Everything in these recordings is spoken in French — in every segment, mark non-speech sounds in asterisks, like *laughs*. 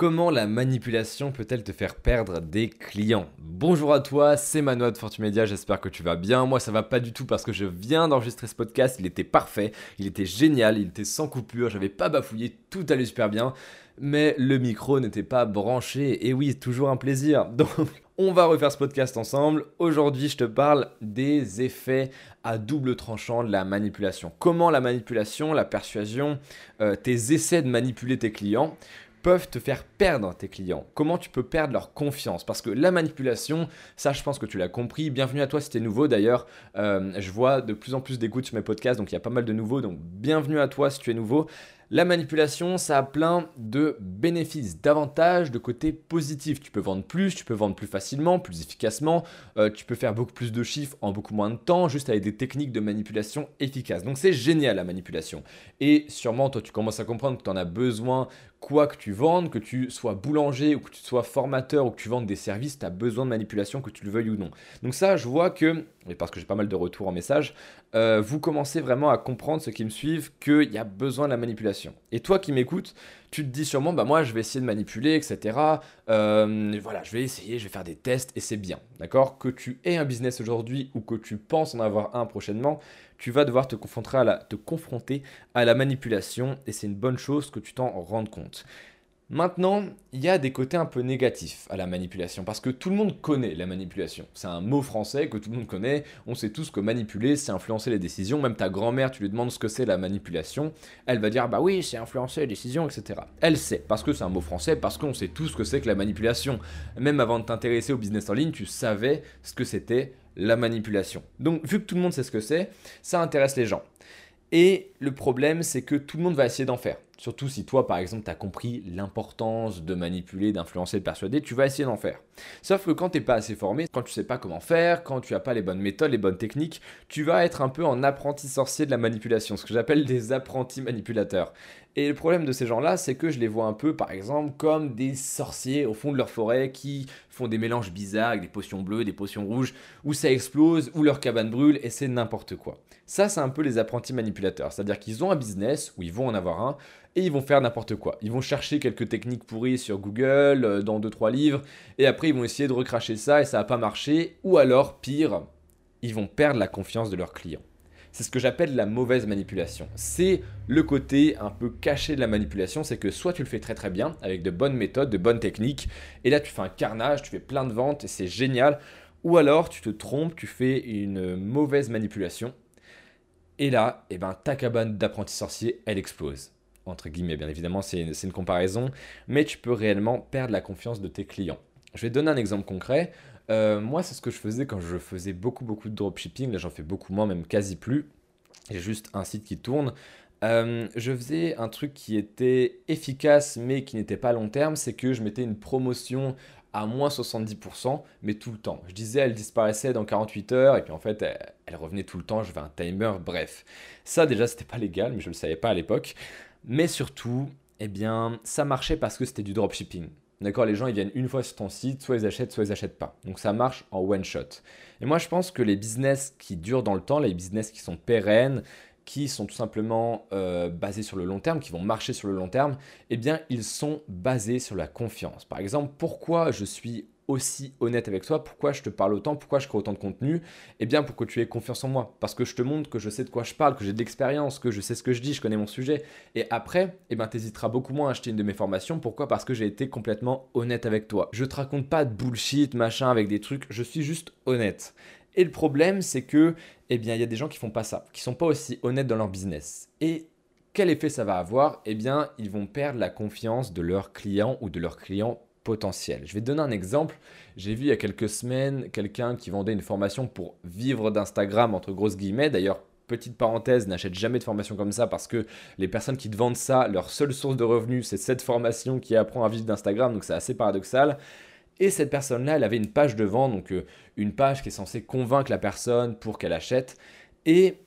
Comment la manipulation peut-elle te faire perdre des clients? Bonjour à toi, c'est Manoa de Fortumedia, j'espère que tu vas bien. Moi ça va pas du tout parce que je viens d'enregistrer ce podcast, il était parfait, il était génial, il était sans coupure, j'avais pas bafouillé, tout allait super bien, mais le micro n'était pas branché. Et oui, toujours un plaisir. *laughs* Donc on va refaire ce podcast ensemble. Aujourd'hui, je te parle des effets à double tranchant de la manipulation. Comment la manipulation, la persuasion, euh, tes essais de manipuler tes clients peuvent te faire perdre tes clients Comment tu peux perdre leur confiance? Parce que la manipulation, ça je pense que tu l'as compris. Bienvenue à toi si tu es nouveau d'ailleurs. Euh, je vois de plus en plus d'écoutes sur mes podcasts, donc il y a pas mal de nouveaux. Donc bienvenue à toi si tu es nouveau. La manipulation, ça a plein de bénéfices, d'avantages, de côtés positifs. Tu peux vendre plus, tu peux vendre plus facilement, plus efficacement, euh, tu peux faire beaucoup plus de chiffres en beaucoup moins de temps, juste avec des techniques de manipulation efficaces. Donc c'est génial la manipulation. Et sûrement, toi, tu commences à comprendre que tu en as besoin, quoi que tu vendes, que tu sois boulanger ou que tu sois formateur ou que tu vendes des services, tu as besoin de manipulation, que tu le veuilles ou non. Donc ça, je vois que, et parce que j'ai pas mal de retours en message, euh, vous commencez vraiment à comprendre, ceux qui me suivent, qu'il y a besoin de la manipulation. Et toi qui m'écoutes, tu te dis sûrement, bah moi je vais essayer de manipuler, etc. Euh, voilà, je vais essayer, je vais faire des tests et c'est bien, d'accord? Que tu aies un business aujourd'hui ou que tu penses en avoir un prochainement, tu vas devoir te confronter à la, te confronter à la manipulation et c'est une bonne chose que tu t'en rendes compte. Maintenant, il y a des côtés un peu négatifs à la manipulation, parce que tout le monde connaît la manipulation. C'est un mot français que tout le monde connaît, on sait tous que manipuler, c'est influencer les décisions, même ta grand-mère, tu lui demandes ce que c'est la manipulation, elle va dire bah oui, c'est influencer les décisions, etc. Elle sait, parce que c'est un mot français, parce qu'on sait tous ce que c'est que la manipulation. Même avant de t'intéresser au business en ligne, tu savais ce que c'était la manipulation. Donc vu que tout le monde sait ce que c'est, ça intéresse les gens. Et le problème, c'est que tout le monde va essayer d'en faire. Surtout si toi, par exemple, tu as compris l'importance de manipuler, d'influencer, de persuader, tu vas essayer d'en faire. Sauf que quand tu n'es pas assez formé, quand tu sais pas comment faire, quand tu n'as pas les bonnes méthodes, les bonnes techniques, tu vas être un peu en apprenti sorcier de la manipulation, ce que j'appelle des apprentis manipulateurs. Et le problème de ces gens-là, c'est que je les vois un peu, par exemple, comme des sorciers au fond de leur forêt qui font des mélanges bizarres avec des potions bleues, des potions rouges, où ça explose, où leur cabane brûle, et c'est n'importe quoi. Ça, c'est un peu les apprentis manipulateurs. C'est-à-dire qu'ils ont un business, ou ils vont en avoir un, et ils vont faire n'importe quoi. Ils vont chercher quelques techniques pourries sur Google, euh, dans 2-3 livres, et après ils vont essayer de recracher ça et ça va pas marcher, ou alors, pire, ils vont perdre la confiance de leurs clients. C'est ce que j'appelle la mauvaise manipulation. C'est le côté un peu caché de la manipulation, c'est que soit tu le fais très très bien, avec de bonnes méthodes, de bonnes techniques, et là tu fais un carnage, tu fais plein de ventes, et c'est génial, ou alors tu te trompes, tu fais une mauvaise manipulation, et là, eh ben, ta cabane d'apprenti sorcier, elle explose entre guillemets, bien évidemment, c'est une, comparaison, mais tu peux réellement perdre la confiance de tes clients. Je vais te donner un exemple concret. Euh, moi, c'est ce que je faisais quand je faisais beaucoup, beaucoup de dropshipping. Là, j'en fais beaucoup moins, même quasi plus. J'ai juste un site qui tourne. Euh, je faisais un truc qui était efficace, mais qui n'était pas à long terme. C'est que je mettais une promotion à moins 70%, mais tout le temps. Je disais, elle disparaissait dans 48 heures, et puis en fait, elle, elle revenait tout le temps. Je fais un timer, bref. Ça, déjà, c'était pas légal, mais je ne le savais pas à l'époque. Mais surtout, eh bien, ça marchait parce que c'était du dropshipping. D'accord, les gens ils viennent une fois sur ton site, soit ils achètent, soit ils achètent pas. Donc ça marche en one shot. Et moi je pense que les business qui durent dans le temps, les business qui sont pérennes, qui sont tout simplement euh, basés sur le long terme, qui vont marcher sur le long terme, eh bien ils sont basés sur la confiance. Par exemple, pourquoi je suis aussi honnête avec toi? Pourquoi je te parle autant? Pourquoi je crée autant de contenu? Eh bien, pour que tu aies confiance en moi. Parce que je te montre que je sais de quoi je parle, que j'ai de l'expérience, que je sais ce que je dis, je connais mon sujet. Et après, eh bien, t'hésiteras beaucoup moins à acheter une de mes formations. Pourquoi? Parce que j'ai été complètement honnête avec toi. Je te raconte pas de bullshit, machin, avec des trucs. Je suis juste honnête. Et le problème, c'est que, eh bien, il y a des gens qui font pas ça, qui sont pas aussi honnêtes dans leur business. Et quel effet ça va avoir? Eh bien, ils vont perdre la confiance de leurs clients ou de leurs clients potentiel. Je vais te donner un exemple. J'ai vu il y a quelques semaines quelqu'un qui vendait une formation pour vivre d'Instagram, entre grosses guillemets. D'ailleurs, petite parenthèse, n'achète jamais de formation comme ça parce que les personnes qui te vendent ça, leur seule source de revenus, c'est cette formation qui apprend à vivre d'Instagram. Donc c'est assez paradoxal. Et cette personne-là, elle avait une page de vente, donc euh, une page qui est censée convaincre la personne pour qu'elle achète. Et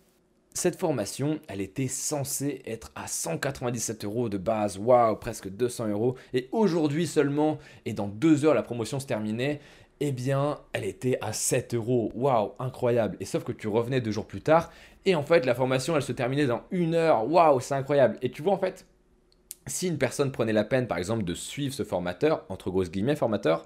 cette formation, elle était censée être à 197 euros de base, waouh, presque 200 euros. Et aujourd'hui seulement, et dans deux heures la promotion se terminait, eh bien, elle était à 7 euros. Waouh, incroyable. Et sauf que tu revenais deux jours plus tard, et en fait, la formation, elle se terminait dans une heure. Waouh, c'est incroyable. Et tu vois, en fait, si une personne prenait la peine, par exemple, de suivre ce formateur, entre grosses guillemets, formateur,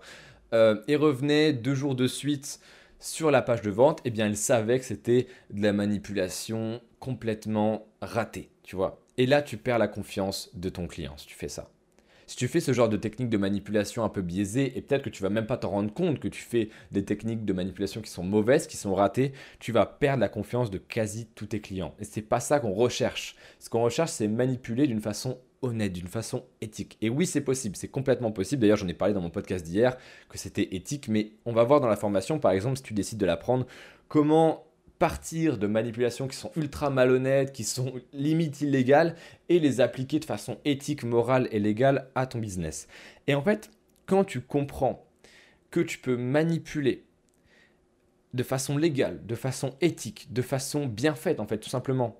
euh, et revenait deux jours de suite sur la page de vente, eh bien, elle savait que c'était de la manipulation complètement ratée, tu vois. Et là, tu perds la confiance de ton client si tu fais ça. Si tu fais ce genre de technique de manipulation un peu biaisée, et peut-être que tu vas même pas t'en rendre compte que tu fais des techniques de manipulation qui sont mauvaises, qui sont ratées, tu vas perdre la confiance de quasi tous tes clients. Et c'est pas ça qu'on recherche. Ce qu'on recherche, c'est manipuler d'une façon honnête, d'une façon éthique. Et oui, c'est possible, c'est complètement possible. D'ailleurs, j'en ai parlé dans mon podcast d'hier que c'était éthique, mais on va voir dans la formation, par exemple, si tu décides de l'apprendre, comment partir de manipulations qui sont ultra malhonnêtes, qui sont limite illégales, et les appliquer de façon éthique, morale et légale à ton business. Et en fait, quand tu comprends que tu peux manipuler de façon légale, de façon éthique, de façon bien faite, en fait, tout simplement,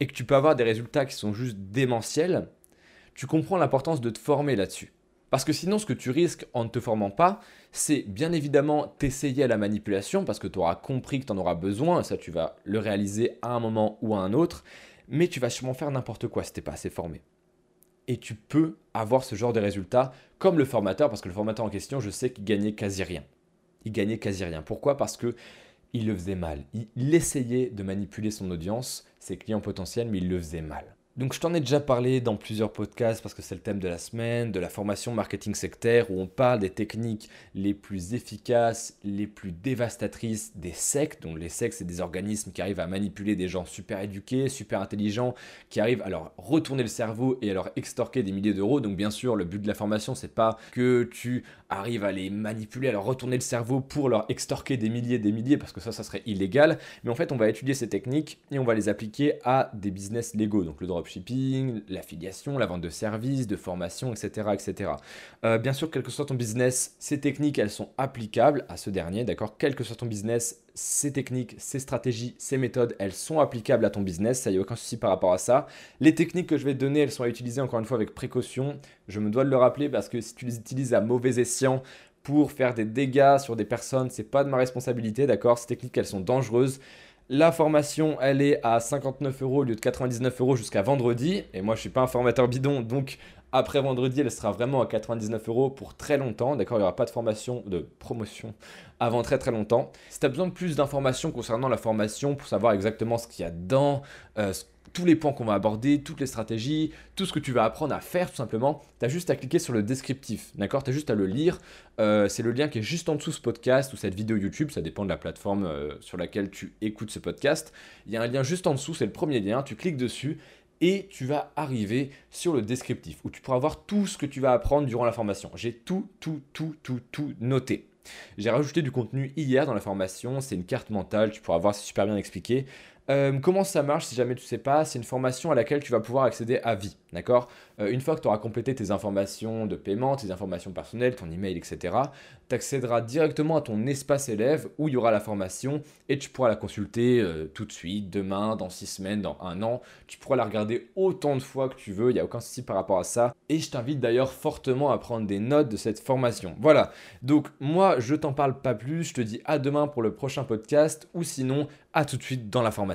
et que tu peux avoir des résultats qui sont juste démentiels, tu comprends l'importance de te former là-dessus. Parce que sinon, ce que tu risques en ne te formant pas, c'est bien évidemment t'essayer à la manipulation parce que tu auras compris que tu en auras besoin, ça tu vas le réaliser à un moment ou à un autre, mais tu vas sûrement faire n'importe quoi si tu n'es pas assez formé. Et tu peux avoir ce genre de résultats comme le formateur, parce que le formateur en question, je sais qu'il gagnait quasi rien. Il gagnait quasi rien. Pourquoi? Parce que il le faisait mal. Il essayait de manipuler son audience, ses clients potentiels, mais il le faisait mal. Donc je t'en ai déjà parlé dans plusieurs podcasts parce que c'est le thème de la semaine, de la formation marketing sectaire où on parle des techniques les plus efficaces, les plus dévastatrices des sectes. Donc les sectes, c'est des organismes qui arrivent à manipuler des gens super éduqués, super intelligents, qui arrivent à leur retourner le cerveau et à leur extorquer des milliers d'euros. Donc bien sûr, le but de la formation, c'est pas que tu arrives à les manipuler, à leur retourner le cerveau pour leur extorquer des milliers, des milliers, parce que ça, ça serait illégal. Mais en fait, on va étudier ces techniques et on va les appliquer à des business légaux. Donc le droit dropshipping, l'affiliation, la vente de services, de formation, etc. etc. Euh, bien sûr, quel que soit ton business, ces techniques, elles sont applicables à ce dernier, d'accord? Quel que soit ton business, ces techniques, ces stratégies, ces méthodes, elles sont applicables à ton business, ça y a aucun souci par rapport à ça. Les techniques que je vais te donner, elles sont à utiliser encore une fois avec précaution. Je me dois de le rappeler parce que si tu les utilises à mauvais escient, pour faire des dégâts sur des personnes, c'est pas de ma responsabilité, d'accord? Ces techniques, elles sont dangereuses. La formation, elle est à 59 euros au lieu de 99 euros jusqu'à vendredi. Et moi, je suis pas un formateur bidon, donc après vendredi, elle sera vraiment à 99 euros pour très longtemps. D'accord, il n'y aura pas de formation, de promotion avant très très longtemps. Si tu as besoin de plus d'informations concernant la formation pour savoir exactement ce qu'il y a dedans, euh, tous les points qu'on va aborder, toutes les stratégies, tout ce que tu vas apprendre à faire tout simplement, tu as juste à cliquer sur le descriptif, d'accord? Tu as juste à le lire. Euh, c'est le lien qui est juste en dessous de ce podcast ou cette vidéo YouTube, ça dépend de la plateforme euh, sur laquelle tu écoutes ce podcast. Il y a un lien juste en dessous, c'est le premier lien, tu cliques dessus et tu vas arriver sur le descriptif où tu pourras voir tout ce que tu vas apprendre durant la formation. J'ai tout, tout, tout, tout, tout noté. J'ai rajouté du contenu hier dans la formation, c'est une carte mentale, tu pourras voir, c'est super bien expliqué. Euh, comment ça marche si jamais tu ne sais pas? C'est une formation à laquelle tu vas pouvoir accéder à vie, d'accord? Euh, Une fois que tu auras complété tes informations de paiement, tes informations personnelles, ton email, etc., tu accéderas directement à ton espace élève où il y aura la formation et tu pourras la consulter euh, tout de suite, demain, dans six semaines, dans un an. Tu pourras la regarder autant de fois que tu veux, il n'y a aucun souci par rapport à ça. Et je t'invite d'ailleurs fortement à prendre des notes de cette formation. Voilà, donc moi je t'en parle pas plus, je te dis à demain pour le prochain podcast ou sinon à tout de suite dans la formation.